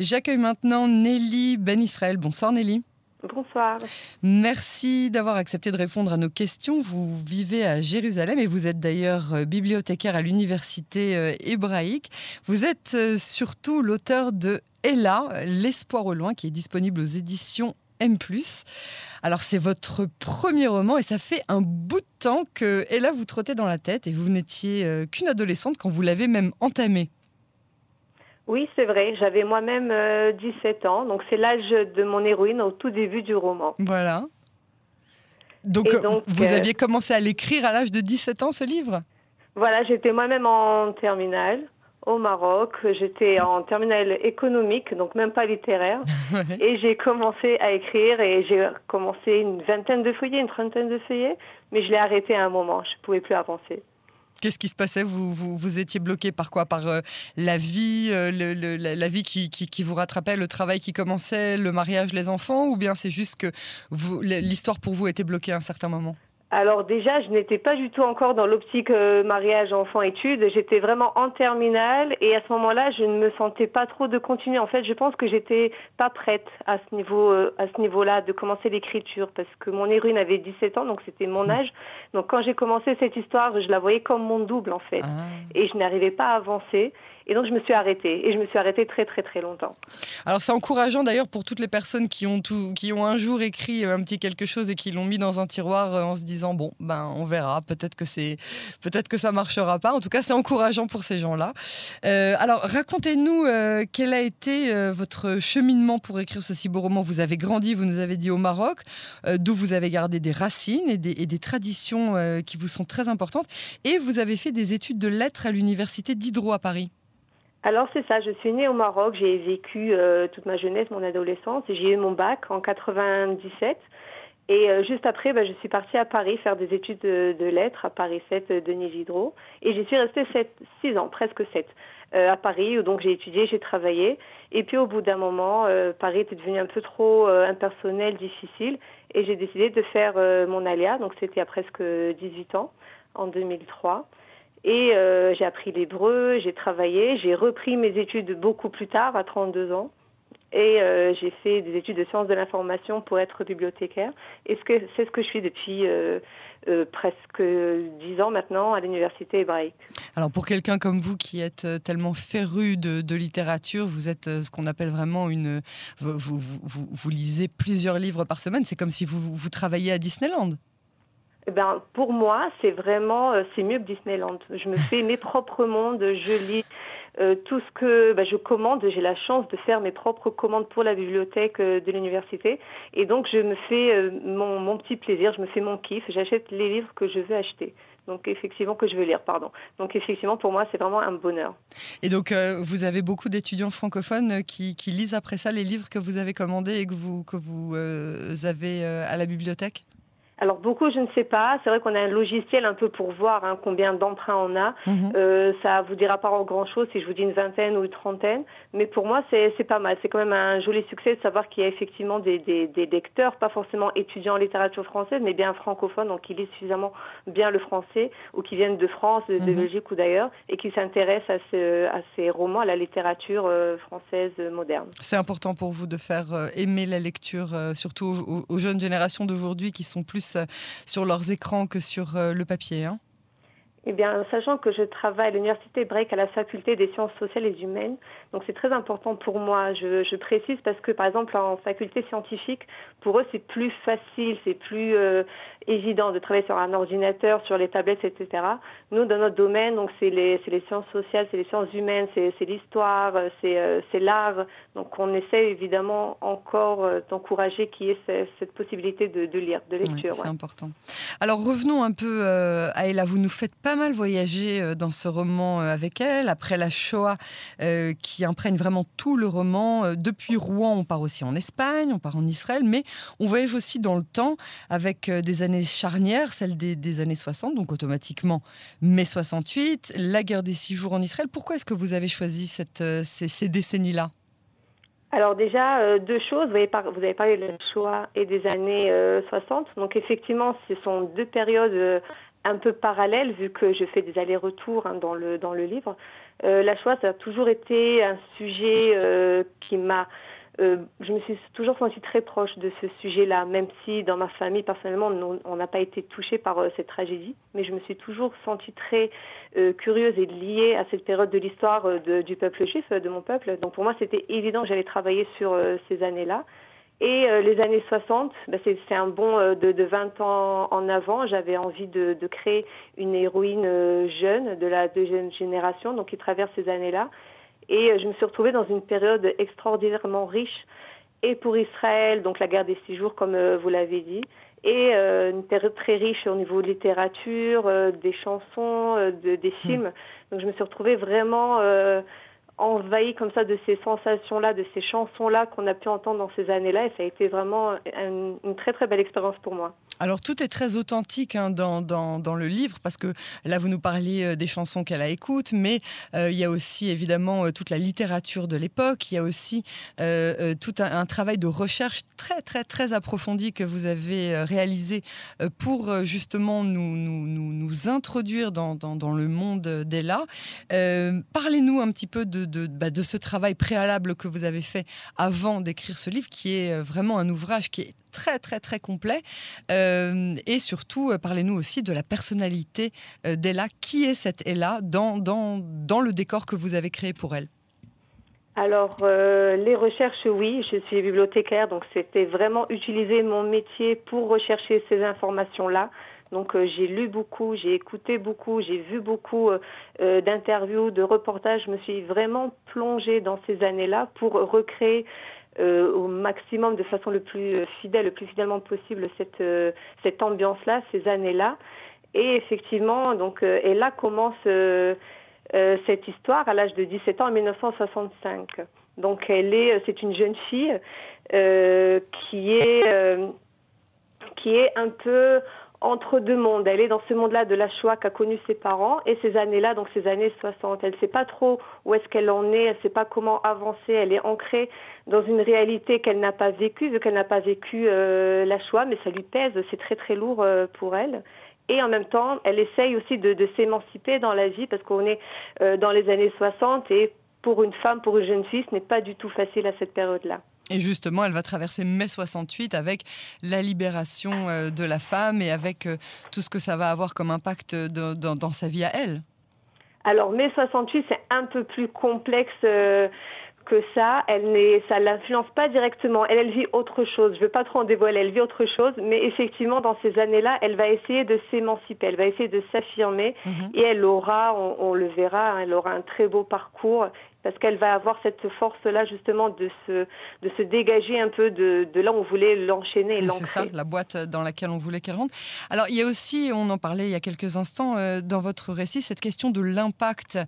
J'accueille maintenant Nelly Ben Israël. Bonsoir Nelly. Bonsoir. Merci d'avoir accepté de répondre à nos questions. Vous vivez à Jérusalem et vous êtes d'ailleurs euh, bibliothécaire à l'université euh, hébraïque. Vous êtes euh, surtout l'auteur de Ella, L'espoir au loin, qui est disponible aux éditions M+. Alors c'est votre premier roman et ça fait un bout de temps que Ella vous trottait dans la tête et vous n'étiez qu'une adolescente quand vous l'avez même entamé. Oui, c'est vrai. J'avais moi-même 17 euh, ans, donc c'est l'âge de mon héroïne au tout début du roman. Voilà. Donc, vous euh, aviez commencé à l'écrire à l'âge de 17 ans, ce livre? Voilà, j'étais moi-même en terminale au Maroc. J'étais en terminale économique, donc même pas littéraire. Et j'ai commencé à écrire et j'ai commencé une vingtaine de feuillets, une trentaine de feuillets, mais je l'ai arrêté à un moment. Je ne pouvais plus avancer. Qu'est-ce qui se passait? Vous, vous, étiez bloqué par quoi? Par euh, la vie, euh, la, vie qui, vous rattrapait, le travail qui commençait, le mariage, les enfants? Ou bien c'est juste que l'histoire pour vous était bloquée à un certain moment? Alors déjà, je n'étais pas du tout encore dans l'optique euh, mariage, enfant, études. J'étais vraiment en terminale et à ce moment-là, je ne me sentais pas trop de continuer. En fait, je pense que j'étais pas prête à ce niveau, euh, à ce niveau-là, de commencer l'écriture parce que mon héroïne avait 17 ans, donc c'était mon âge. Donc quand j'ai commencé cette histoire, je la voyais comme mon double en fait, ah. et je n'arrivais pas à avancer. Et donc je me suis arrêtée et je me suis arrêtée très très très longtemps. Alors c'est encourageant d'ailleurs pour toutes les personnes qui ont tout, qui ont un jour écrit euh, un petit quelque chose et qui l'ont mis dans un tiroir en se disant bon ben on verra peut-être que c'est peut-être que ça marchera pas. En tout cas c'est encourageant pour ces gens-là. Euh, alors racontez-nous quel a été votre cheminement pour écrire ce si beau roman. Vous avez grandi, vous nous avez dit au Maroc, d'où vous avez gardé des racines et des, traditions qui vous sont très importantes. Et vous avez fait des études de lettres à l'université d'Hydro à Paris. Alors c'est ça, je suis née au Maroc, j'ai vécu euh, toute ma jeunesse, mon adolescence, j'ai eu mon bac en 97 et euh, juste après, bah, je suis partie à Paris faire des études de, lettres à Paris 7 euh, Denis Diderot et j'y suis restée 6 ans, presque 7 à Paris où donc j'ai étudié, j'ai travaillé et puis au bout d'un moment, Paris était devenu un peu trop impersonnel, difficile et j'ai décidé de faire mon alia, donc c'était à presque 18 ans en 2003. Et euh, j'ai appris l'hébreu, j'ai travaillé, j'ai repris mes études beaucoup plus tard, à 32 ans. Et euh, j'ai fait des études de sciences de l'information pour être bibliothécaire. Et c'est ce que je suis depuis euh, presque 10 ans maintenant à l'université hébraïque. Alors pour quelqu'un comme vous qui êtes tellement féru de, littérature, vous êtes ce qu'on appelle vraiment une... Vous, vous, vous, vous, lisez plusieurs livres par semaine, c'est comme si vous, vous travailliez à Disneyland. Eh ben, pour moi, c'est vraiment, euh, c'est mieux que Disneyland. Je me fais mes propres mondes, je lis euh, tout ce que ben, je commande. J'ai la chance de faire mes propres commandes pour la bibliothèque euh, de l'université. Et donc, je me fais mon, mon, petit plaisir, je me fais mon kiff. J'achète les livres que je veux acheter. Donc, effectivement, que je veux lire, pardon. Donc, effectivement, pour moi, c'est vraiment un bonheur. Et donc, vous avez beaucoup d'étudiants francophones qui, lisent après ça les livres que vous avez commandés et que vous avez à la bibliothèque? Alors beaucoup, je ne sais pas. C'est vrai qu'on a un logiciel un peu pour voir hein, combien d'emprunts on a. Mhm. Euh, ça vous dira pas grand chose si je vous dis une vingtaine ou une trentaine. Mais pour moi, c'est pas mal. C'est quand même un joli succès de savoir qu'il y a effectivement des, des, des, lecteurs, pas forcément étudiants en littérature française, mais bien francophones, donc qui lisent suffisamment bien le français ou qui viennent de France, de, mhm. Belgique ou d'ailleurs, et qui s'intéressent à, ce, à ces romans, à la littérature euh, française moderne. C'est important pour vous de faire euh, aimer la lecture, euh, surtout aux, aux jeunes générations d'aujourd'hui qui sont plus euh, sur leurs écrans que sur euh, le papier. Hein eh bien, sachant que je travaille à l'université Break à la faculté des sciences sociales et humaines, donc c'est très important pour moi. Je, précise parce que, par exemple, en faculté scientifique, pour eux, c'est plus facile, c'est plus euh, évident de travailler sur un ordinateur, sur les tablettes, etc. Nous, dans notre domaine, donc c'est les, les sciences sociales, c'est les sciences humaines, c'est l'histoire, c'est l'art. Donc, on essaie évidemment encore d'encourager qu'il y ait cette, possibilité de, lire, de lecture. c'est important. Alors, revenons un peu euh, à Ella. Vous nous faites pas mal voyager euh, dans ce roman euh, avec elle. Après la Shoah, qui imprègne vraiment tout le roman. Depuis Rouen, on part aussi en Espagne, on part en Israël, mais on voyage aussi dans le temps avec des années charnières, celles des, années 60, donc automatiquement mai 68, la guerre des six jours en Israël. Pourquoi est-ce que vous avez choisi cette, ces décennies-là? Alors déjà, euh, deux choses. Vous avez, parlé de Shoah et des années 60. Euh, Donc effectivement, ce sont deux périodes euh, un peu parallèles vu que je fais des allers-retours hein, dans, le, dans le livre. La Shoah, ça a toujours été un sujet qui m'a euh, je me suis toujours sentie très proche de ce sujet-là, même si dans ma famille, personnellement, on n'a pas été touché par euh, cette tragédie. Mais je me suis toujours sentie très euh, curieuse et liée à cette période de l'histoire du peuple juif, de mon peuple. Donc pour moi, c'était évident que j'allais travailler sur ces années-là. Et les années 60, ben c'est un bond de, de, 20 ans en avant. J'avais envie de, de, créer une héroïne jeune de la deuxième génération, donc qui traverse ces années-là. Et euh, je me suis retrouvée dans une période extraordinairement riche, et pour Israël, donc la guerre des six jours, comme euh, vous l'avez dit, et euh, une période très riche au niveau de littérature, des chansons, de, des hmm. films. Donc je me suis retrouvée vraiment envahie comme ça de ces sensations-là, de ces chansons-là qu'on a pu entendre dans ces années-là, et ça a été vraiment une très très belle expérience pour moi. Alors tout est très authentique hein, dans, dans, le livre parce que là vous nous parliez euh, des chansons qu'elle a écoute, mais euh, il y a aussi évidemment euh, toute la littérature de l'époque, il y a aussi tout un, travail de recherche très très très approfondi que vous avez réalisé pour justement nous, nous, nous, introduire dans, dans, le monde d'Ella. Parlez-nous un petit peu de, de, bah, de ce travail préalable que vous avez fait avant d'écrire ce livre qui est vraiment un ouvrage qui est très très très complet. Euh, et surtout, euh, parlez-nous aussi de la personnalité euh, d'Ella. Qui est cette Ella dans, dans, dans le décor que vous avez créé pour elle? Alors, les recherches, oui, je suis bibliothécaire, donc c'était vraiment utiliser mon métier pour rechercher ces informations-là. Donc j'ai lu beaucoup, j'ai écouté beaucoup, j'ai vu beaucoup d'interviews, de reportages. Je me suis vraiment plongée dans ces années-là pour recréer euh, au maximum, de façon le plus euh, fidèle, le plus fidèlement possible cette euh, cette ambiance-là, ces années-là. Et effectivement, donc, et là commence cette histoire à l'âge de 17 ans en 1965. Donc elle est, c'est une jeune fille qui est qui est un peu entre deux mondes. Elle est dans ce monde-là de la Shoah qu'a connu ses parents et ces années-là, donc ces années 60. Elle ne sait pas trop où est-ce qu'elle en est, elle ne sait pas comment avancer, elle est ancrée dans une réalité qu'elle n'a pas vécue, vu qu'elle n'a pas vécu euh, la Shoah, mais ça lui pèse, c'est très très lourd euh, pour elle. Et en même temps, elle essaye aussi de, de s'émanciper dans la vie parce qu'on est euh, dans les années 60 et pour une femme, pour une jeune fille, ce n'est pas du tout facile à cette période-là. Et justement, elle va traverser mai 68 avec la libération euh, de la femme et avec euh, tout ce que ça va avoir comme impact dans, sa vie à elle. Alors, mai 68, c'est un peu plus complexe. Euh, que ça, elle n'est, ça l'influence pas directement. Elle, elle vit autre chose. Je veux pas trop en dévoiler. Elle vit autre chose, mais effectivement, dans ces années-là, elle va essayer de s'émanciper. Elle va essayer de s'affirmer, mhm. et elle aura, on, le verra, hein, elle aura un très beau parcours parce qu'elle va avoir cette force-là justement de se, de se dégager un peu de, de là où on voulait l'enchaîner C'est ça, la boîte dans laquelle on voulait qu'elle rentre. Alors il y a aussi, on en parlait il y a quelques instants euh, dans votre récit, cette question de l'impact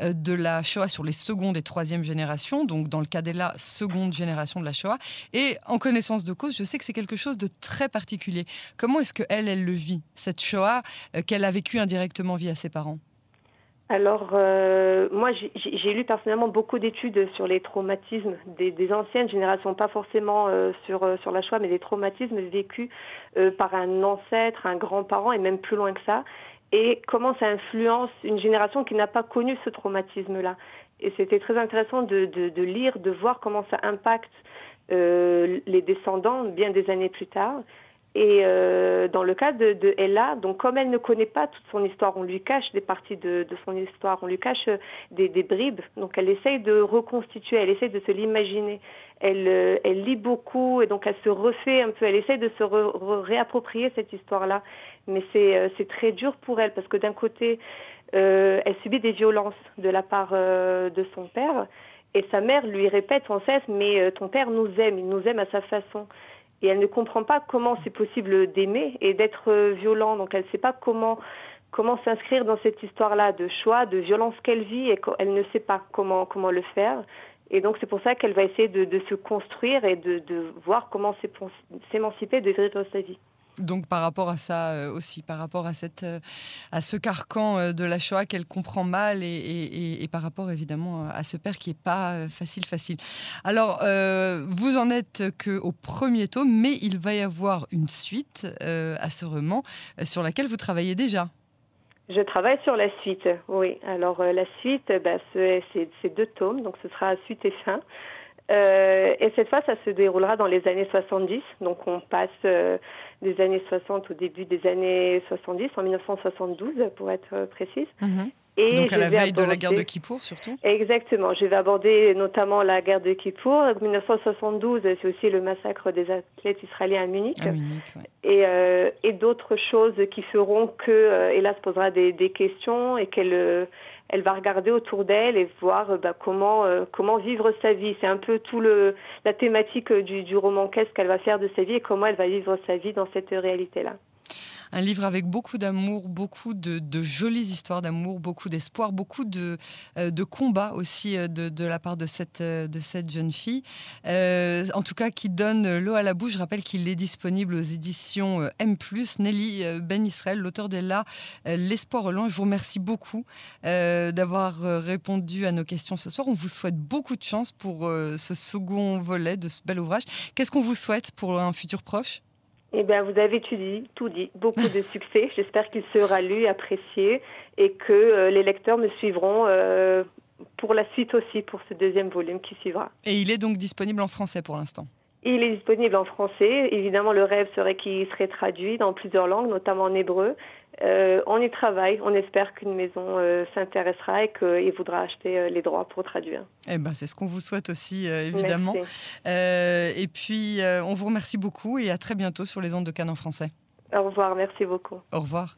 euh, de la Shoah sur les secondes et troisième générations, donc dans le cas d'Ella, seconde génération de la Shoah. Et en connaissance de cause, je sais que c'est quelque chose de très particulier. Comment est-ce qu'elle, elle le vit, cette Shoah euh, qu'elle a vécue indirectement via ses parents? Alors, euh, moi, j'ai lu personnellement beaucoup d'études sur les traumatismes des, anciennes générations, pas forcément euh, sur, euh, sur la Shoah, mais des traumatismes vécus par un ancêtre, un grand-parent, et même plus loin que ça, et comment ça influence une génération qui n'a pas connu ce traumatisme-là. Et c'était très intéressant de, de, de, lire, de voir comment ça impacte les descendants bien des années plus tard. Et euh, dans le cas de, de, Ella, donc comme elle ne connaît pas toute son histoire, on lui cache des parties de, de son histoire, on lui cache euh, des, des, bribes. Donc elle essaye de reconstituer, elle essaye de se l'imaginer. Elle, euh, elle lit beaucoup et donc elle se refait un peu, elle essaye de se réapproprier cette histoire-là. Mais c'est euh, très dur pour elle parce que d'un côté, elle subit des violences de la part de son père et sa mère lui répète sans cesse, mais ton père nous aime, il nous aime à sa façon et elle ne comprend pas comment c'est possible d'aimer et d'être euh, violent. Donc elle ne sait pas comment comment s'inscrire dans cette histoire-là de choix, de violence qu'elle vit et qu'elle ne sait pas comment comment le faire. Et donc c'est pour ça qu'elle va essayer de, se construire et de, de voir comment s'émanciper de vivre sa vie. Donc par rapport à ça euh, aussi, par rapport à, cette, euh, à ce carcan euh, de la Shoah qu'elle comprend mal et, par rapport évidemment à ce père qui n'est pas facile, facile. Alors vous en êtes qu'au premier tome, mais il va y avoir une suite à ce roman sur laquelle vous travaillez déjà. Je travaille sur la suite, oui. Alors la suite, bah, c'est deux tomes, donc ce sera suite et fin. Euh, et cette fois, ça se déroulera dans les années 70. Donc, on passe euh, des années 60 au début des années 70, en 1972 pour être précise. Mhm. Et Donc à la veille de la guerre de Kippour surtout Exactement. Je vais aborder notamment la guerre de Kippour. 1972, c'est aussi le massacre des athlètes israéliens à Munich. À Munich Et, euh, et d'autres choses qui feront que, hélas, posera des, des questions et qu'elle elle va regarder autour d'elle et voir euh, bah, comment euh, comment vivre sa vie. C'est un peu tout le la thématique euh, du, du roman qu'est-ce qu'elle va faire de sa vie et comment elle va vivre sa vie dans cette réalité là un livre avec beaucoup d'amour, beaucoup de, jolies histoires d'amour, beaucoup d'espoir, beaucoup de, euh, combats aussi euh, de, la part de cette, euh, jeune fille. en tout cas, qui donne l'eau à la bouche. Je rappelle qu'il est disponible aux éditions M. Nelly Ben Israël, l'auteur d'Ella, L'espoir au. Je vous remercie beaucoup d'avoir répondu à nos questions ce soir. On vous souhaite beaucoup de chance pour ce second volet de ce bel ouvrage. Qu'est-ce qu'on vous souhaite pour un futur proche? Eh bien, vous avez tout dit, tout dit. Beaucoup de succès. J'espère qu'il sera lu, apprécié et que euh, les lecteurs me suivront euh, pour la suite aussi, pour ce deuxième volume qui suivra. Et il est donc disponible en français pour l'instant il est disponible en français. Évidemment, le rêve serait qu'il serait traduit dans plusieurs langues, notamment en hébreu. Euh, on y travaille. On espère qu'une maison euh, s'intéressera et qu'il voudra acheter euh, les droits pour traduire. Eh ben, c'est ce qu'on vous souhaite aussi, évidemment. et puis, on vous remercie beaucoup et à très bientôt sur les ondes de Cannes en français. Au revoir. Merci beaucoup. Au revoir.